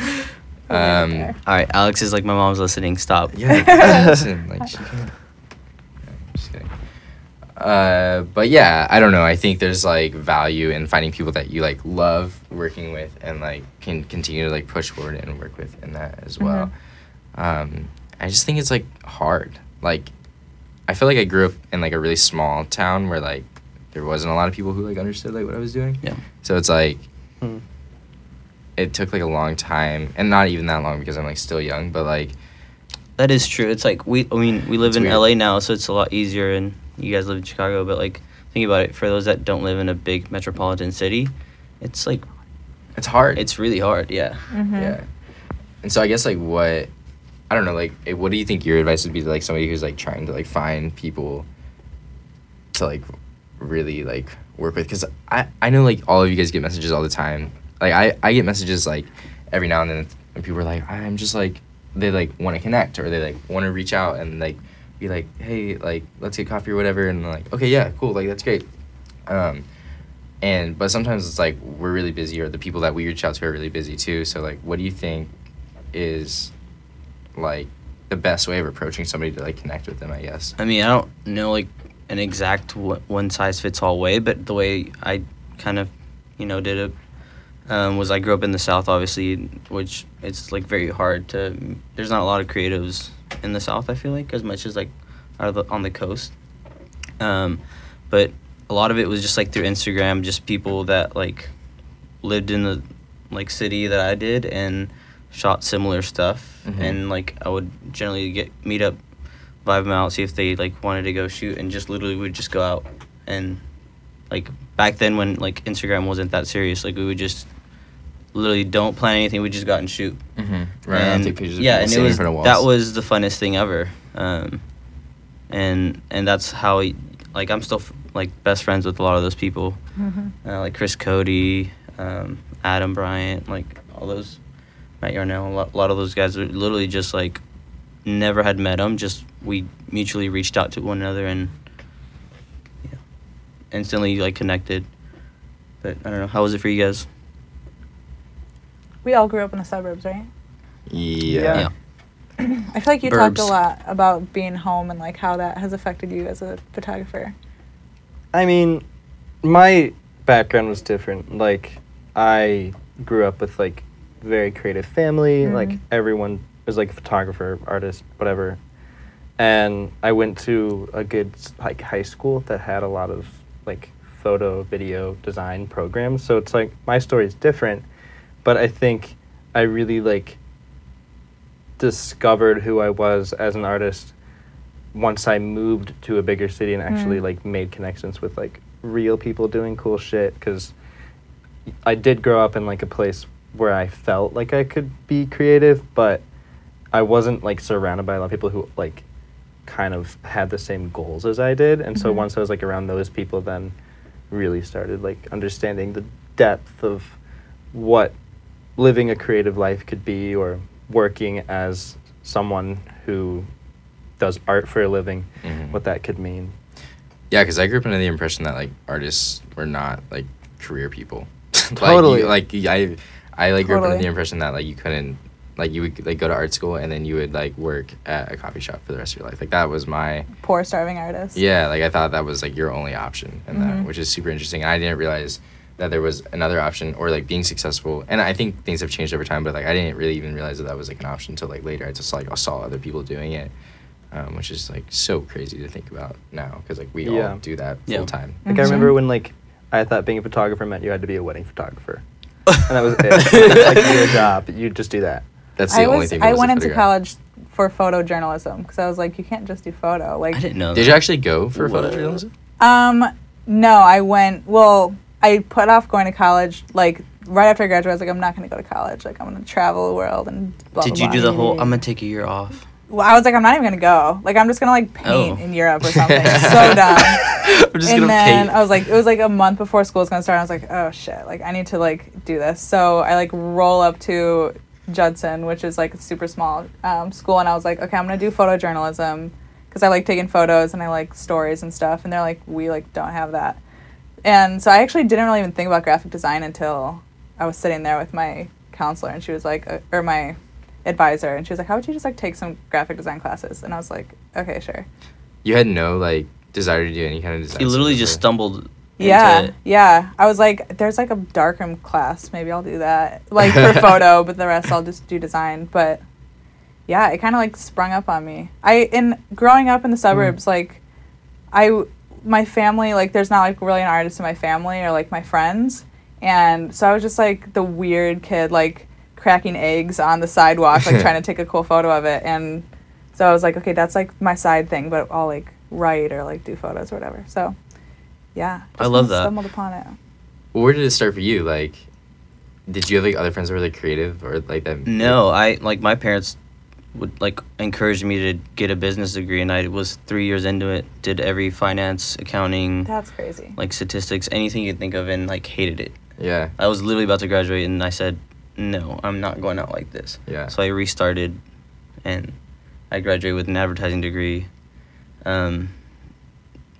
Speaker 1: um,
Speaker 2: All right, Alex is like my mom's listening. Stop.
Speaker 1: yeah, listen, like she can't. No, I'm just kidding. Uh, but yeah, I don't know. I think there's like value in finding people that you like love working with and like can continue to like push forward and work with in that as well. Um, I just think it's like hard. Like, I feel like I grew up in like a really small town where like there wasn't a lot of people who like understood like what I was doing.
Speaker 2: Yeah.
Speaker 1: So it's like
Speaker 3: Hmm.
Speaker 1: it took like a long time, and not even that long because I'm like still young, but like
Speaker 2: That is true. It's like we. I mean, we live in
Speaker 1: weird.
Speaker 2: LA now, so it's a lot easier, and you guys live in Chicago. But like, think about it. For those that don't live in a big metropolitan city, it's like
Speaker 1: it's hard.
Speaker 2: it's really hard. Yeah.
Speaker 4: Mhm.
Speaker 1: yeah. And so I guess like what I don't know like eh, what do you think your advice would be to like somebody who's like trying to like find people to like really like work with because I I know like all of you guys get messages all the time like I I get messages like every now and then and people are like I'm just like they like want to connect or they like want to reach out and like be like hey like let's get coffee or whatever. And like okay yeah cool like that's great. Um and but sometimes it's like we're really busy or the people that we reach out to are really busy too. So like what do you think is like the best way of approaching somebody to like connect with them i guess?
Speaker 2: I mean, I don't know like an exact one size fits all way, but the way I kind of, you know, did it um, was I grew up in the South, obviously, which it's like very hard to. There's not a lot of creatives in the South. I feel like as much as like the, on the coast, um, but a lot of it was just like through Instagram, just people that like lived in the like city that I did and shot similar stuff,
Speaker 1: Mhm.
Speaker 2: and like I would generally get meet up vibe them out, see if they like wanted to go shoot, and just literally would just go out and like back then when like Instagram wasn't that serious, like we would just literally don't plan anything. We just go out and shoot.
Speaker 1: mm-hmm. right
Speaker 2: and,
Speaker 1: take pictures of
Speaker 2: yeah, and it was
Speaker 1: front of walls.
Speaker 2: that was the funnest thing ever. Um, and and that's how he, like I'm still f- like best friends with a lot of those people,
Speaker 4: Mhm.
Speaker 2: uh, like Chris Cody, um, Adam Bryant, like all those, Matt Yarnell, a lot, a lot of those guys are literally just like never had met them. Just we mutually reached out to one another and yeah, instantly like connected. But I don't know. How was it for you guys?
Speaker 4: We all grew up in the suburbs, right?
Speaker 1: yeah,
Speaker 2: Yeah.
Speaker 4: I feel like you talked a lot about being home and like how that has affected you as a photographer.
Speaker 3: I mean, my background was different. Like, I grew up with like very creative family. Like
Speaker 4: Mhm.
Speaker 3: everyone was like a photographer, artist, whatever. And I went to a good like high school that had a lot of like photo, video, design programs. So it's like my story is different, but I think I really like discovered who I was as an artist once I moved to a bigger city and actually
Speaker 4: Mm.
Speaker 3: like made connections with like real people doing cool shit because I did grow up in like a place where I felt like I could be creative, but I wasn't like surrounded by a lot of people who like kind of had the same goals as I did. And so
Speaker 4: Mhm.
Speaker 3: once I was like around those people, then really started like understanding the depth of what living a creative life could be or working as someone who does art for a living,
Speaker 1: Mhm.
Speaker 3: what that could mean.
Speaker 1: Yeah, because I grew up under the impression that like artists were not like career people.
Speaker 3: Totally.
Speaker 1: like, you, like I, I like grew up under the impression that like you couldn't, like you would like go to art school and then you would like work at a coffee shop for the rest of your life. Like that was my
Speaker 4: Poor starving artist.
Speaker 1: yeah. Like I thought that was like your only option, and that
Speaker 4: Mhm.
Speaker 1: which is super interesting. And I didn't realize that there was another option or like being successful. And I think things have changed over time, but like I didn't really even realize that that was like an option until like later. I just like I saw other people doing it. Um, which is like so crazy to think about now because like we
Speaker 3: Yeah.
Speaker 1: all do that
Speaker 2: Yeah.
Speaker 1: full time.
Speaker 3: Like
Speaker 4: Mhm.
Speaker 3: I remember when like I thought being a photographer meant you had to be a wedding photographer. and that was it. like your job, you just do that.
Speaker 1: That's the
Speaker 4: I
Speaker 1: only
Speaker 4: was
Speaker 1: thing.
Speaker 4: I went into college for photojournalism because I was like, you can't just do photo. Like,
Speaker 2: I didn't know.
Speaker 1: Did
Speaker 2: that.
Speaker 1: you actually go for
Speaker 2: What?
Speaker 1: photojournalism?
Speaker 4: Um, no, I went. Well, I put off going to college. Like right after I graduated, I was like, I'm not going to go to college. Like I'm going to travel the world and. Blah,
Speaker 2: Did
Speaker 4: blah,
Speaker 2: you do
Speaker 4: blah.
Speaker 2: the whole? I'm gonna take a year off.
Speaker 4: Well, I was like, I'm not even going to go. Like I'm just going to like paint
Speaker 2: Oh.
Speaker 4: in Europe or something. so dumb.
Speaker 1: I'm just
Speaker 4: and
Speaker 1: gonna
Speaker 4: then
Speaker 1: paint.
Speaker 4: I was like, it was like a month before school was gonna start. And I was like, oh shit, like I need to like do this. So I like roll up to Judson, which is like a super small um, school, and I was like, okay, I'm gonna do photojournalism because I like taking photos and I like stories and stuff. And they're like, we like don't have that. And so I actually didn't really even think about graphic design until I was sitting there with my counselor, and she was like, uh, or my advisor, and she was like, how would you just like take some graphic design classes? And I was like, okay, sure.
Speaker 1: You had no like desire to do any kind of design.
Speaker 2: You literally just stumbled.
Speaker 4: Yeah,
Speaker 2: Into it.
Speaker 4: yeah. I was like, there's like a darkroom class. Maybe I'll do that, like for photo, but the rest I'll just do design. But yeah, it kind of like sprung up on me. I in growing up in the suburbs, like I w- my family like there's not like really an artist in my family or like my friends, and so I was just like the weird kid like cracking eggs on the sidewalk, like trying to take a cool photo of it. And so I was like, okay, that's like my side thing, but I'll like write or like do photos or whatever. So yeah,
Speaker 2: I love
Speaker 4: kinda
Speaker 2: that.
Speaker 4: Stumbled upon it.
Speaker 1: Where did it start for you? Like, did you have like other friends that were like creative or like that?
Speaker 2: No, I like my parents would like encourage me to get a business degree, and I was three years into it. Did every finance, accounting,
Speaker 4: That's crazy.
Speaker 2: like statistics, anything you could think of, and like hated it.
Speaker 1: Yeah,
Speaker 2: I was literally about to graduate, and I said, "No, I'm not going out like this."
Speaker 1: yeah.
Speaker 2: So I restarted, and I graduated with an advertising degree. Um,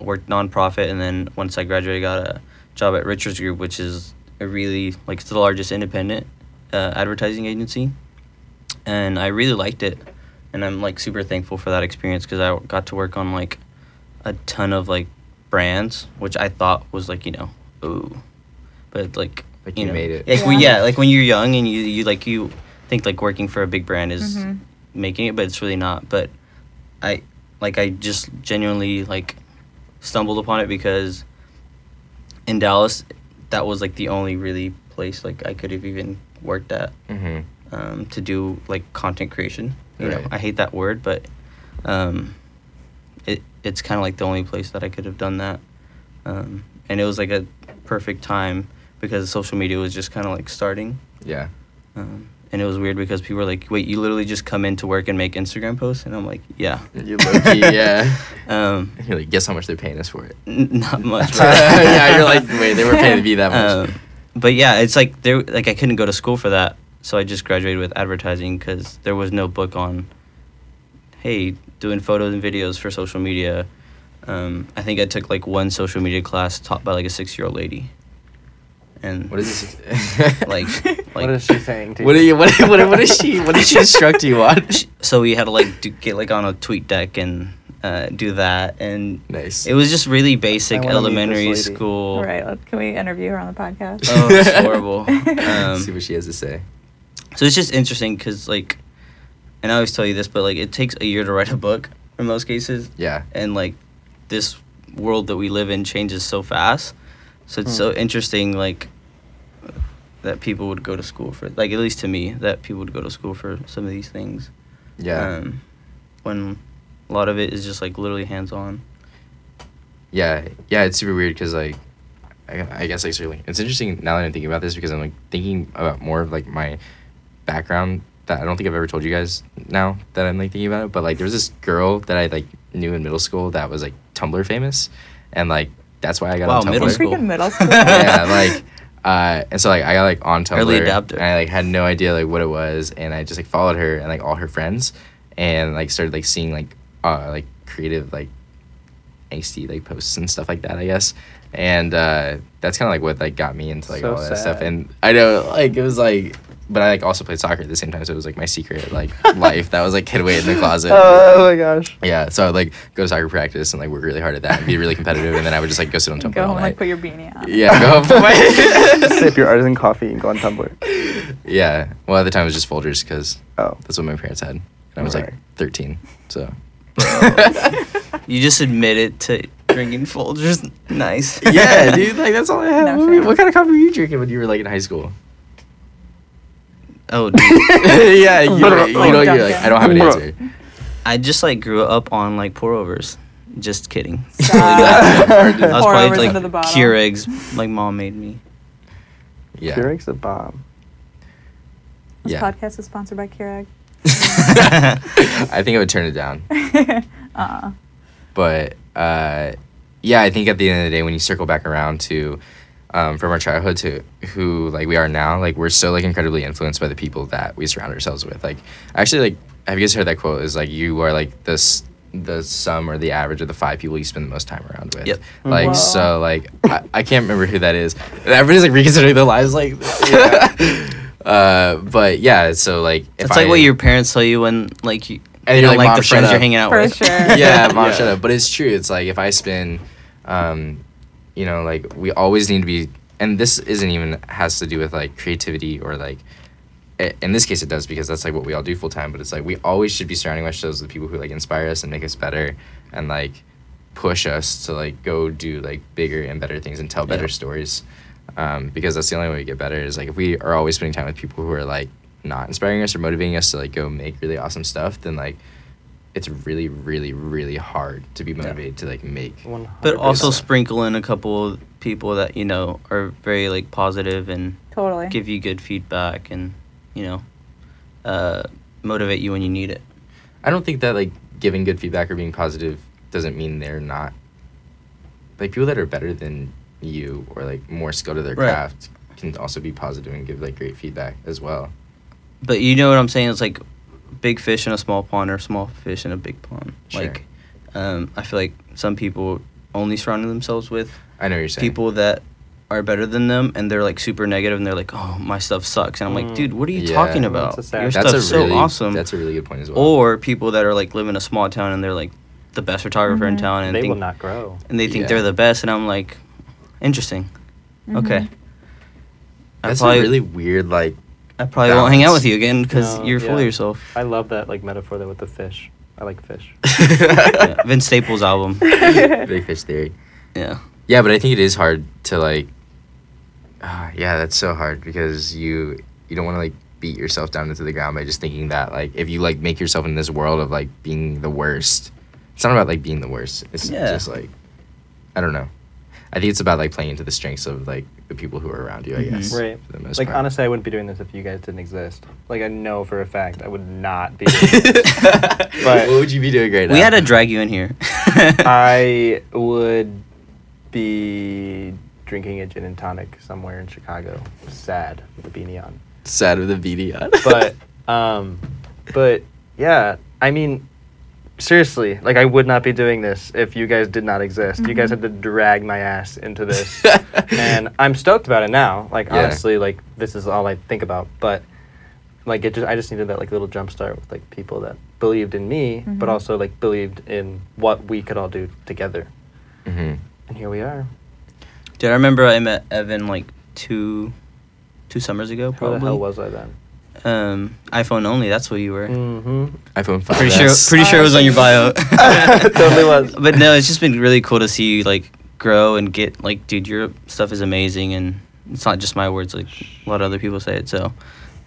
Speaker 2: worked nonprofit, and then once I graduated, I got a job at Richards Group, which is a really like it's the largest independent uh, advertising agency, and I really liked it, and I'm like super thankful for that experience because I got to work on like a ton of like brands, which I thought was like you know, ooh, but like
Speaker 1: Like
Speaker 2: you,
Speaker 1: you
Speaker 2: know,
Speaker 1: made it.
Speaker 2: Like we,
Speaker 4: Yeah.
Speaker 2: yeah, like when you're young and you you like you think like working for a big brand is
Speaker 4: Mhm.
Speaker 2: making it, but it's really not. But I like I just genuinely like stumbled upon it because in Dallas, that was like the only really place like I could have even worked at
Speaker 1: Mm-hmm.
Speaker 2: Um, to do like content creation. You know, I hate that word, but um, it it's kind of like the only place that I could have done that, um, and it was like a perfect time because social media was just kind of like starting.
Speaker 1: Yeah.
Speaker 2: Um, and it was weird because people were like, "Wait, you literally just come in to work and make Instagram posts?" And I'm like, "Yeah."
Speaker 1: You low key, yeah.
Speaker 2: Um,
Speaker 1: You're like, guess how much they're paying us for it.
Speaker 2: n- not much. but-
Speaker 1: yeah, you're like, wait, they were paying me that much.
Speaker 2: Um, but yeah, it's like there, like I couldn't go to school for that, so I just graduated with advertising because there was no book on, hey, doing photos and videos for social media. Um, I think I took like one social media class taught by like a six-year-old lady, and
Speaker 1: what is this?
Speaker 2: like, like
Speaker 3: is she saying to
Speaker 1: What
Speaker 3: you?
Speaker 1: are you? What, what, what is she? What did she instruct you on?
Speaker 2: so we had to like do, get like on a TweetDeck and uh, do that, and
Speaker 1: Nice.
Speaker 2: it was just really basic
Speaker 3: I wanna meet this
Speaker 2: elementary school.
Speaker 4: All right, let- can we interview her on the podcast?
Speaker 2: Oh, it's horrible. Um,
Speaker 1: See what she has to say.
Speaker 2: So it's just interesting because like, and I always tell you this, but like it takes a year to write a book in most cases,
Speaker 1: Yeah.
Speaker 2: and like this world that we live in changes so fast. So it's so interesting, like that people would go to school for, like at least to me, that people would go to school for some of these things.
Speaker 1: Yeah.
Speaker 2: Um, when a lot of it is just like literally hands on.
Speaker 1: Yeah, yeah, it's super weird because like, I, I guess like certainly it's interesting now that I'm thinking about this because I'm like thinking about more of like my background that I don't think I've ever told you guys now that I'm like thinking about it. But like there was this girl that I like knew in middle school that was like Tumblr famous, and like that's why I got
Speaker 2: Wow,
Speaker 1: on Tumblr.
Speaker 2: middle school.
Speaker 4: Freaking middle school.
Speaker 1: yeah, like. Uh, and so like I got like on Tumblr
Speaker 2: Early adapter.
Speaker 1: and I like had no idea like what it was and I just like followed her and like all her friends and like started like seeing like uh like creative like angsty like posts and stuff like that I guess and uh that's kind of like what like got me into like
Speaker 3: So
Speaker 1: all that stuff and I know like it was like but I like also played soccer at the same time so it was like my secret like life that was like hid away in the oh closet
Speaker 3: Oh my gosh.
Speaker 1: yeah so I'd like go to soccer practice and like work really hard at that and be really competitive and then I would just like go sit on Tumblr
Speaker 4: Go
Speaker 1: all
Speaker 4: home and
Speaker 1: night
Speaker 4: like put your beanie on.
Speaker 1: yeah go home put my
Speaker 3: Sip your artisan coffee and go on Tumblr.
Speaker 1: Yeah. Well, at the time it was just Folgers because
Speaker 3: Oh.
Speaker 1: that's what my parents had. And I was like 13. So.
Speaker 2: You just admitted to drinking Folgers. Nice.
Speaker 1: yeah, dude. Like that's all I had.
Speaker 4: No
Speaker 1: what, what kind of coffee were you drinking when you were like in high school?
Speaker 2: Oh, dude.
Speaker 1: yeah, you, you know, you're like I don't have an answer.
Speaker 2: I just like grew up on like pour overs. Just kidding.
Speaker 4: Stop.
Speaker 2: I was
Speaker 4: Pour
Speaker 2: probably
Speaker 4: overs
Speaker 2: like
Speaker 4: into the bottle.
Speaker 2: Keurigs, like mom made me.
Speaker 1: Yeah.
Speaker 3: Keurig's a bomb.
Speaker 4: This
Speaker 1: Yeah.
Speaker 4: podcast is sponsored by Keurig.
Speaker 1: I think I would turn it down.
Speaker 4: uh,
Speaker 1: But uh, yeah, I think at the end of the day, when you circle back around to um, from our childhood to who like we are now, like we're so like incredibly influenced by the people that we surround ourselves with. Like actually, like have you guys heard that quote? Is like you are like this the sum or the average of the five people you spend the most time around with.
Speaker 2: Yep.
Speaker 1: Like
Speaker 4: Whoa.
Speaker 1: so, like I, I can't remember who that is. Everybody's like reconsidering their lives, like. Yeah. uh, but yeah, so like if
Speaker 2: It's like
Speaker 1: I-
Speaker 2: what your parents tell you when like you,
Speaker 1: And
Speaker 2: you don't
Speaker 1: like,
Speaker 2: like the
Speaker 1: shut
Speaker 2: friends you're hanging out
Speaker 4: For
Speaker 2: with.
Speaker 4: sure.
Speaker 1: yeah, mom,
Speaker 3: Yeah.
Speaker 1: shut up. But it's true. It's like if I spend, um, you know, like we always need to be, and this isn't even has to do with like creativity or like. In this case, it does because that's like what we all do full time. But it's like we always should be surrounding ourselves with people who like inspire us and make us better, and like push us to like go do like bigger and better things and tell better
Speaker 2: Yeah.
Speaker 1: stories. Um, because that's the only way we get better is like if we are always spending time with people who are like not inspiring us or motivating us to like go make really awesome stuff, then like it's really, really, really hard to be motivated to like make.
Speaker 3: 100%.
Speaker 2: But also sprinkle in a couple of people that you know are very like positive and
Speaker 4: totally.
Speaker 2: give you good feedback and you know uh, motivate you when you need it.
Speaker 1: I don't think that like giving good feedback or being positive doesn't mean they're not like people that are better than you or like more skilled at their
Speaker 2: Right.
Speaker 1: craft can also be positive and give like great feedback as well.
Speaker 2: But you know what I'm saying? It's like big fish in a small pond or small fish in a big pond.
Speaker 1: Sure.
Speaker 2: Like um, I feel like some people only surround themselves with
Speaker 1: I know you're saying.
Speaker 2: people that are better than them and they're like super negative and they're like, "Oh, my stuff sucks." And I'm like,
Speaker 3: Mm.
Speaker 2: "Dude, what are you
Speaker 1: Yeah.
Speaker 2: talking
Speaker 3: That's
Speaker 2: about?
Speaker 3: a
Speaker 2: Your
Speaker 1: that's
Speaker 2: stuff's
Speaker 1: a
Speaker 2: so awesome."
Speaker 1: That's a really good point as well.
Speaker 2: or people that are like live in a small town and they're like the best photographer in
Speaker 4: Mhm.
Speaker 2: town and
Speaker 3: they
Speaker 2: think,
Speaker 3: will not grow.
Speaker 2: and they think
Speaker 1: Yeah.
Speaker 2: they're the best and I'm like, "Interesting. Okay."
Speaker 4: Mhm.
Speaker 2: I
Speaker 1: that's
Speaker 2: probably,
Speaker 1: a really weird like
Speaker 2: I probably won't hang out with you again because
Speaker 3: No,
Speaker 2: you're full of yourself.
Speaker 3: I love that like metaphor there with the fish. I like fish.
Speaker 2: Yeah, Vince Staples album.
Speaker 1: Big fish theory.
Speaker 2: Yeah.
Speaker 1: Yeah, but I think it is hard to like. Uh, yeah, that's so hard because you you don't want to like beat yourself down into the ground by just thinking that like if you like make yourself in this world of like being the worst, it's not about like being the worst. It's
Speaker 2: Yeah.
Speaker 1: just like I don't know. I think it's about like playing into the strengths of like the people who are around you. I
Speaker 2: Mhm.
Speaker 1: guess.
Speaker 3: Right.
Speaker 1: For the most
Speaker 3: Like
Speaker 1: part.
Speaker 3: honestly, I wouldn't be doing this if you guys didn't exist. Like I know for a fact I would not be.
Speaker 1: but
Speaker 3: But-
Speaker 1: what would you be doing right now?
Speaker 2: We had to drag you in here.
Speaker 3: I would be drinking a gin and tonic somewhere in Chicago, sad with a beanie on.
Speaker 1: sad with a beanie on.
Speaker 3: But um, but yeah, I mean, seriously, like I would not be doing this if you guys did not exist. You guys had to drag my ass into this, and I'm stoked about it now. Like
Speaker 1: Yeah.
Speaker 3: honestly, like this is all I think about. But like it just, I just needed that like little jump start with like people that believed in me, but
Speaker 4: Mhm.
Speaker 3: also like believed in what we could all do together.
Speaker 1: hmm
Speaker 3: And here we are.
Speaker 2: Dude, I remember I met Evan like two two summers ago Probably.
Speaker 3: How the hell was I then?
Speaker 2: Um, iPhone only. That's what you were.
Speaker 3: Mm-hmm.
Speaker 1: iPhone 5.
Speaker 2: Pretty sure. Pretty sure it was on your bio.
Speaker 3: Totally was.
Speaker 2: But no, it's just been really cool to see you like grow and get like, dude, your stuff is amazing, and it's not just my words. Like a lot of other people say it. So,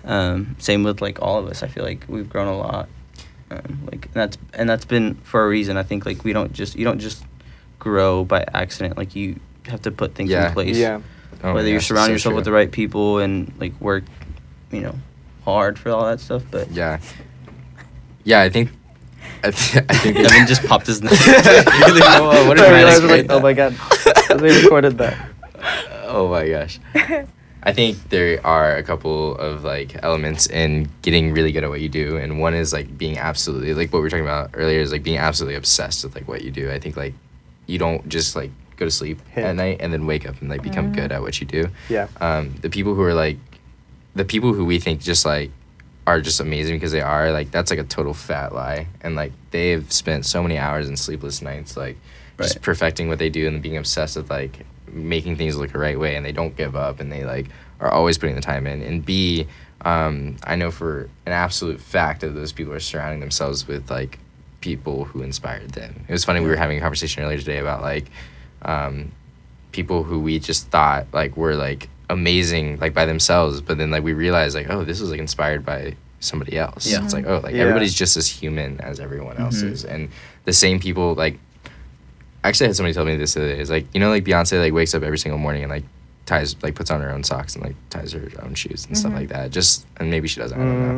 Speaker 2: um, same with like all of us. I feel like we've grown a lot. Um, like and that's and that's been for a reason. I think like we don't just you don't just grow by accident. Like you have to put things
Speaker 1: Yeah.
Speaker 2: in place.
Speaker 3: Yeah.
Speaker 1: Oh my
Speaker 2: Whether you surround
Speaker 1: so
Speaker 2: yourself
Speaker 1: true.
Speaker 2: with the right people and like work, you know, hard for all that stuff. But
Speaker 1: Yeah. Yeah, I think. I, th- I think.
Speaker 2: Evan just popped his.
Speaker 1: Really? Oh, what
Speaker 3: I realized, like, oh my god, they recorded that.
Speaker 1: oh my gosh. I think there are a couple of like elements in getting really good at what you do, and one is like being absolutely like what we were talking about earlier is like being absolutely obsessed with like what you do. I think like you don't just like go to sleep
Speaker 3: Hit.
Speaker 1: at night and then wake up and like become good at what you do.
Speaker 3: Yeah.
Speaker 1: Um, the people who are like, the people who we think just like are just amazing because they are like that's like a total fat lie, and like they've spent so many hours and sleepless nights like just perfecting what they do and being obsessed with like making things look the right way and they don't give up and they like are always putting the time in. And b um, i know for an absolute fact that those people are surrounding themselves with like people who inspired them. It was funny we were having a conversation earlier today about like um, people who we just thought like were like amazing like by themselves but then like we realized like oh this was like inspired by somebody else
Speaker 2: Yeah.
Speaker 1: it's like oh like
Speaker 3: Yeah.
Speaker 1: everybody's just as human as everyone else
Speaker 2: Mhm.
Speaker 1: is and the same people like actually I had somebody tell me this the other day. It's like you know like Beyonce like wakes up every single morning and like ties like puts on her own socks and like ties her own shoes and stuff
Speaker 4: Mhm.
Speaker 1: like that. Just and maybe she doesn't. I don't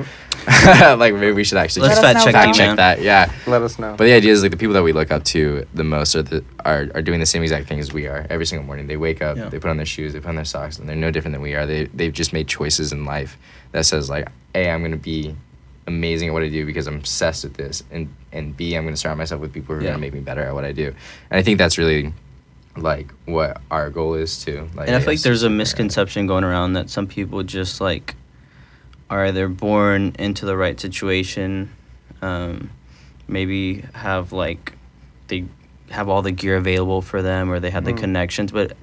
Speaker 1: know. like maybe we should actually
Speaker 2: Let's
Speaker 1: just
Speaker 4: Let us
Speaker 2: fact check
Speaker 1: fact check that. Yeah.
Speaker 3: Let us know.
Speaker 1: But the idea is like the people that we look up to the most are the are, are doing the same exact thing as we are every single morning. They wake up,
Speaker 2: Yeah.
Speaker 1: they put on their shoes, they put on their socks, and they're no different than we are. They they've just made choices in life that says like, A, I'm gonna be amazing at what I do because I'm obsessed with this, and and B, I'm gonna surround myself with people who are
Speaker 2: Yeah.
Speaker 1: gonna make me better at what I do. And I think that's really like what our goal is too. Like,
Speaker 2: and I feel like there's a misconception going around that some people just like are either born into the right situation, um, maybe have like they have all the gear available for them or they have the
Speaker 3: Mm.
Speaker 2: connections, but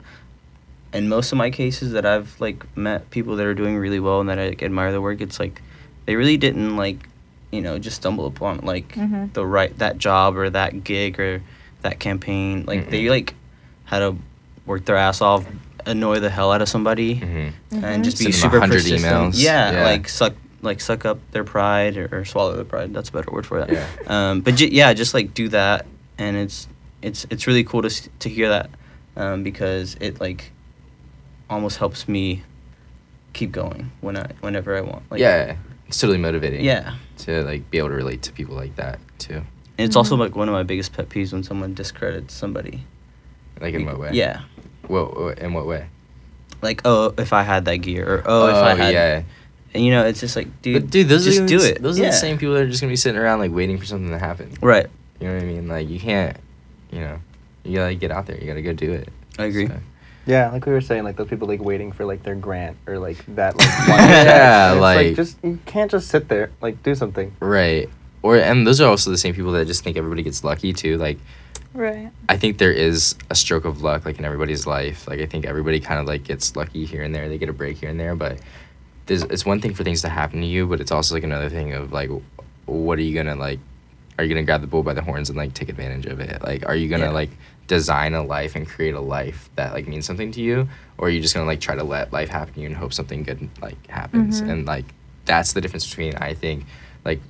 Speaker 2: in most of my cases that I've like met people that are doing really well and that I like, admire their work, it's like they really didn't like you know just stumble upon like
Speaker 4: Mhm.
Speaker 2: the right that job or that gig or that campaign. Like they
Speaker 1: Mm-mm.
Speaker 2: like had to work their ass off, annoy the hell out of somebody,
Speaker 1: Mhm.
Speaker 2: and
Speaker 4: Mhm.
Speaker 2: just be
Speaker 1: them
Speaker 2: super
Speaker 1: 100
Speaker 2: persistent.
Speaker 1: emails.
Speaker 2: Yeah,
Speaker 1: Yeah.
Speaker 2: like suck like suck up their pride or, or swallow their pride. That's a better word for that.
Speaker 1: Yeah.
Speaker 2: Um, but j- yeah, just like do that, and it's it's it's really cool to to hear that um, because it like almost helps me keep going when I whenever I want. Like,
Speaker 1: yeah, it's totally motivating.
Speaker 2: Yeah.
Speaker 1: To like be able to relate to people like that too.
Speaker 2: And it's also
Speaker 4: Mhm.
Speaker 2: like one of my biggest pet peeves when someone discredits somebody.
Speaker 1: Like in what way?
Speaker 2: Yeah.
Speaker 1: What, uh, what in what way?
Speaker 2: Like, oh, if I had that gear, or oh, if I oh, had,
Speaker 1: yeah.
Speaker 2: and you know, it's just like, dude,
Speaker 1: but dude, those
Speaker 2: just
Speaker 1: are
Speaker 2: do
Speaker 1: the,
Speaker 2: it.
Speaker 1: Those are the same people that are just gonna be sitting around like waiting for something to happen.
Speaker 2: Right.
Speaker 1: You know what I mean? Like you can't, you know, you gotta like, get out there. You gotta go do it.
Speaker 2: I agree.
Speaker 1: So-
Speaker 3: Yeah, like we were saying, like those people like waiting for like their grant or like that like one
Speaker 1: Yeah,
Speaker 3: check. And
Speaker 1: like-
Speaker 3: just you can't just sit there like do something.
Speaker 1: Right. Or and those are also the same people that just think everybody gets lucky too. Like
Speaker 4: Right.
Speaker 1: I think there is a stroke of luck like in everybody's life. Like I think everybody kind of like gets lucky here and there. They get a break here and there, but there's it's one thing for things to happen to you, but it's also like another thing of like what are you going to like are you going to grab the bull by the horns and like take advantage of it? Like are you going to
Speaker 2: Yeah.
Speaker 1: like design a life and create a life that like means something to you or are you just going to like try to let life happen to you and hope something good like happens?
Speaker 4: Mhm.
Speaker 1: And like that's the difference between I think like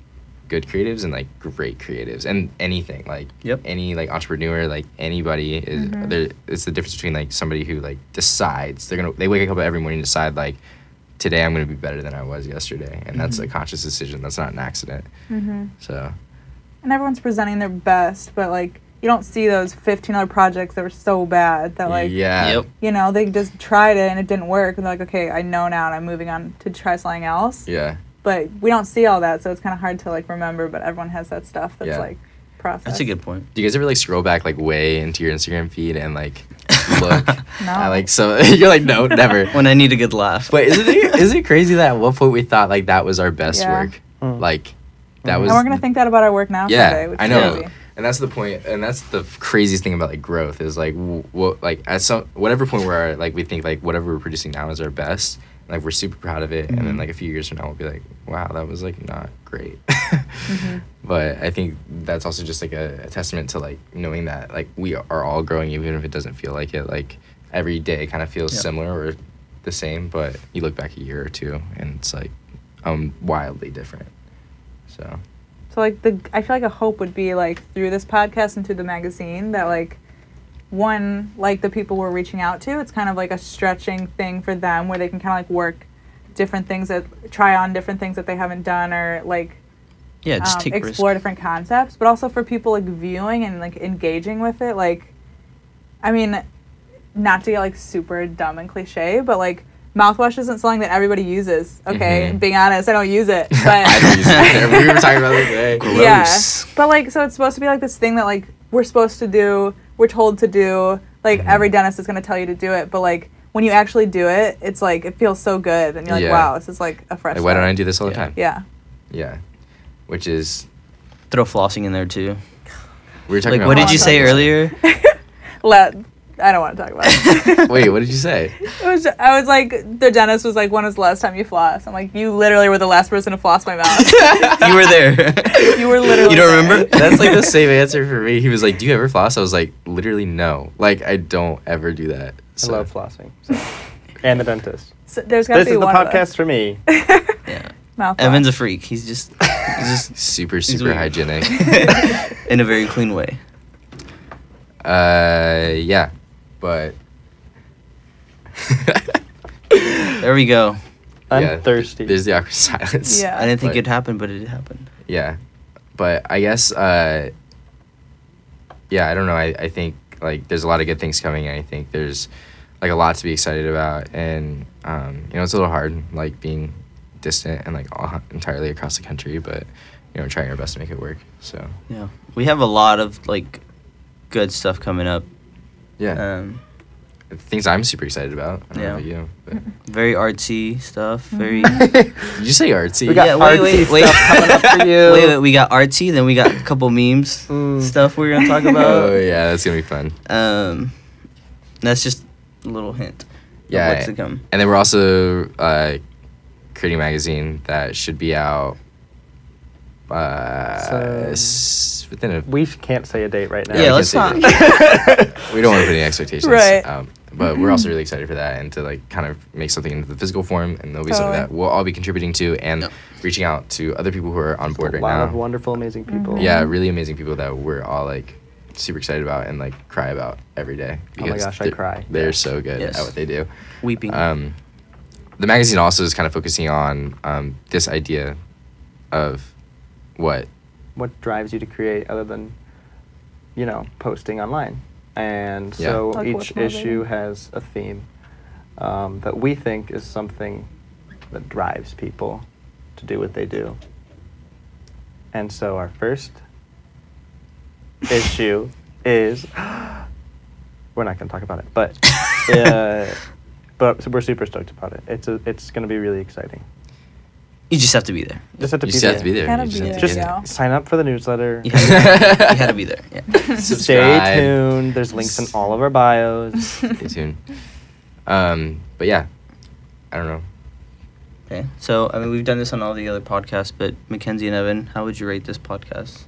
Speaker 1: good creatives and like great creatives and anything like
Speaker 2: Yep.
Speaker 1: any like entrepreneur like anybody is
Speaker 4: Mhm.
Speaker 1: there it's the difference between like somebody who like decides they're gonna they wake up every morning and decide like today i'm gonna be better than i was yesterday and that's a conscious decision that's not an accident
Speaker 4: Mm-hmm.
Speaker 1: so
Speaker 4: And everyone's presenting their best, but like you don't see those 15 other projects that were so bad that like
Speaker 1: yeah
Speaker 2: Yep.
Speaker 4: you know they just tried it and it didn't work and they're like okay I know now and I'm moving on to try something else.
Speaker 1: yeah
Speaker 4: But we don't see all that, so it's kind of hard to like remember. But everyone has that stuff that's
Speaker 1: Yeah.
Speaker 4: like processed.
Speaker 2: That's a good point.
Speaker 1: do you guys ever like scroll back like way into your instagram feed and like look
Speaker 4: No.
Speaker 1: at like so you're like no never
Speaker 2: when I need a good laugh.
Speaker 1: but isn't it isn't it crazy that at one point we thought like that was our best
Speaker 4: Yeah.
Speaker 1: work
Speaker 3: Mm.
Speaker 1: like that
Speaker 3: Mhm.
Speaker 1: was
Speaker 4: and we're gonna think that about our work now
Speaker 1: yeah
Speaker 4: someday. Which
Speaker 1: i
Speaker 4: is
Speaker 1: know
Speaker 4: crazy.
Speaker 1: and that's the point and that's the f- craziest thing about like growth is like what like at some whatever point where like we think like whatever we're producing now is our best like we're super proud of it and then
Speaker 2: Mhm.
Speaker 1: like a few years from now we'll be like wow that was like not great
Speaker 4: Mhm.
Speaker 1: but i think that's also just like a, a testament to like knowing that like we are all growing even if it doesn't feel like it like every day kind of feels
Speaker 2: Yep.
Speaker 1: similar or the same but you look back a year or two and it's like um wildly different so
Speaker 4: So like the I feel like a hope would be like through this podcast and through the magazine that like one like the people we're reaching out to, it's kind of like a stretching thing for them where they can kind of like work different things that try on different things that they haven't done or like
Speaker 2: Yeah, just
Speaker 4: um,
Speaker 2: take
Speaker 4: explore different concepts, but also for people like viewing and like engaging with it. Like, I mean, not to get like super dumb and cliche, but like mouthwash isn't something that everybody uses. Okay,
Speaker 1: Mhm.
Speaker 4: being honest, I don't use it, but
Speaker 1: I don't use it. We were talking about it today.
Speaker 2: Gross.
Speaker 4: yeah. But like, so it's supposed to be like this thing that like we're supposed to do, we're told to do. Like
Speaker 1: Mhm.
Speaker 4: every dentist is gonna tell you to do it, but like when you actually do it, it's like it feels so good, and you're like,
Speaker 1: Yeah.
Speaker 4: wow, this is like a fresh.
Speaker 1: Like, why don't I do this all the time?
Speaker 4: Yeah.
Speaker 1: Yeah. Which is
Speaker 2: Throw flossing in there too.
Speaker 1: we were talking
Speaker 2: Like,
Speaker 1: about.
Speaker 2: what did you say earlier?
Speaker 4: Let I don't want to talk about it.
Speaker 1: Wait, what did you say?
Speaker 4: It was. I was like, the dentist was like, "When was the last time you floss?" I'm like, "You literally were the last person to floss my mouth.
Speaker 2: you were there.
Speaker 4: you were literally."
Speaker 2: You don't
Speaker 4: there."
Speaker 2: remember?
Speaker 1: That's like the same answer for me. He was like, "Do you ever floss?" I was like, "Literally, no. Like, I don't ever do that."
Speaker 3: I love flossing. So. And the dentist.
Speaker 4: So there's gotta
Speaker 3: This
Speaker 4: be
Speaker 3: is the podcast for me.
Speaker 2: yeah.
Speaker 4: Mouth
Speaker 2: Evan's a freak. He's just he's just
Speaker 1: super, super
Speaker 2: weird.
Speaker 1: hygienic.
Speaker 2: in a very clean way.
Speaker 1: uh, yeah, but
Speaker 2: There we go.
Speaker 3: I'm
Speaker 1: Yeah,
Speaker 3: thirsty.
Speaker 1: There's the awkward silence.
Speaker 4: Yeah.
Speaker 2: I didn't think
Speaker 1: But-
Speaker 2: it'd happen, but it happened.
Speaker 1: Yeah, but I guess uh, yeah, I don't know. I, I think like there's a lot of good things coming. And I think there's like a lot to be excited about, and um, you know it's a little hard like being distant and like all, entirely across the country, but you know trying our best to make it work. So
Speaker 2: Yeah. We have a lot of like good stuff coming up.
Speaker 1: Yeah,
Speaker 2: Um,
Speaker 1: things I'm super excited about. I don't know
Speaker 2: Yeah.
Speaker 1: about you, but
Speaker 2: very artsy stuff. Very.
Speaker 1: did you say artsy?
Speaker 3: we got
Speaker 2: Yeah, wait,
Speaker 3: artsy
Speaker 2: wait, wait.
Speaker 3: stuff coming up for you.
Speaker 2: Wait, wait, we got artsy, then we got a couple memes
Speaker 3: Mm.
Speaker 2: stuff we're gonna talk about.
Speaker 1: Oh yeah, that's gonna be fun.
Speaker 2: Um, that's just a little hint. of
Speaker 1: Yeah,
Speaker 2: what's to come.
Speaker 1: and then we're also uh, creating a magazine that should be out uh,
Speaker 3: So-
Speaker 1: within a.
Speaker 3: We can't say a date right now.
Speaker 1: Yeah,
Speaker 2: Yeah,
Speaker 1: we
Speaker 2: let's not.
Speaker 1: We don't want to put any expectations,
Speaker 4: Right.
Speaker 1: Um, but we're also really excited for that and to like kind of make something into the physical form, and there'll be something that we'll all be contributing to and
Speaker 2: Yep.
Speaker 1: reaching out to other people who are on board
Speaker 3: a
Speaker 1: right
Speaker 3: lot
Speaker 1: now.
Speaker 3: of wonderful, amazing people.
Speaker 4: Mhm.
Speaker 1: yeah, really amazing people that we're all like super excited about and like cry about every day.
Speaker 3: Oh my gosh, I cry.
Speaker 1: They're
Speaker 3: Yeah.
Speaker 1: so good
Speaker 2: Yes.
Speaker 1: at what they do.
Speaker 2: Weeping.
Speaker 1: Um, the magazine also is kind of focusing on um, this idea of what
Speaker 3: What drives you to create other than, you know, posting online? And
Speaker 1: Yeah.
Speaker 3: so
Speaker 4: Like
Speaker 3: each issue has a theme um, that we think is something that drives people to do what they do. And so our first issue is we're not going to talk about it, but uh, but we're super stoked about it. It's a, it's going to be really exciting.
Speaker 2: You just have to be there.
Speaker 3: Just have to
Speaker 1: you
Speaker 3: be
Speaker 1: just
Speaker 3: there.
Speaker 1: have to be there.
Speaker 4: Gotta
Speaker 1: You just
Speaker 4: be there,
Speaker 3: Just
Speaker 1: there.
Speaker 4: yeah.
Speaker 3: sign up for the newsletter.
Speaker 2: You had to, you had to be there. Yeah.
Speaker 3: Stay tuned. There's links in all of our bios.
Speaker 1: Stay tuned. Um, but yeah, I don't know.
Speaker 2: Okay. So I mean, we've done this on all the other podcasts, but Mackenzie and Evan, how would you rate this podcast?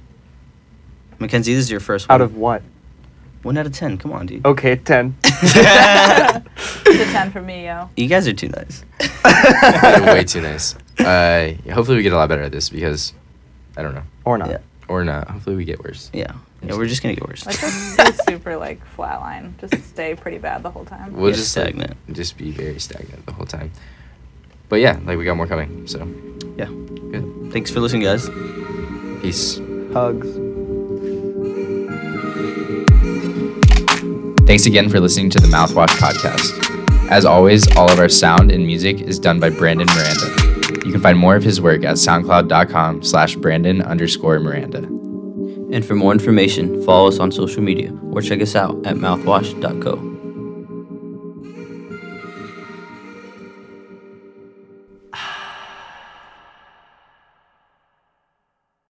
Speaker 2: Mackenzie, this is your first one.
Speaker 3: Out of what?
Speaker 2: one out of ten. Come on, dude.
Speaker 3: Okay, 10.
Speaker 4: it's a ten for me, yo.
Speaker 2: You guys are too nice.
Speaker 1: Way too nice. Uh, hopefully we get a lot better at this because I don't know,
Speaker 3: Or not.
Speaker 2: Yeah.
Speaker 1: or not. Hopefully we get worse.
Speaker 2: Yeah. Yeah. We're just gonna get worse.
Speaker 4: Let's just be super like flatline. Just stay pretty bad the whole time.
Speaker 1: We'll
Speaker 2: Yeah,
Speaker 1: just like,
Speaker 2: stagnant.
Speaker 1: just be very stagnant the whole time. But yeah, like we got more coming. So
Speaker 2: Yeah.
Speaker 1: good.
Speaker 2: Thanks for listening, guys.
Speaker 1: Peace.
Speaker 3: Hugs.
Speaker 1: Thanks again for listening to the Mouthwash Podcast. As always, all of our sound and music is done by Brandon Miranda. You can find more of his work at soundcloud.com slash Brandon underscore Miranda.
Speaker 2: And for more information, follow us on social media or check us out at mouthwash.co.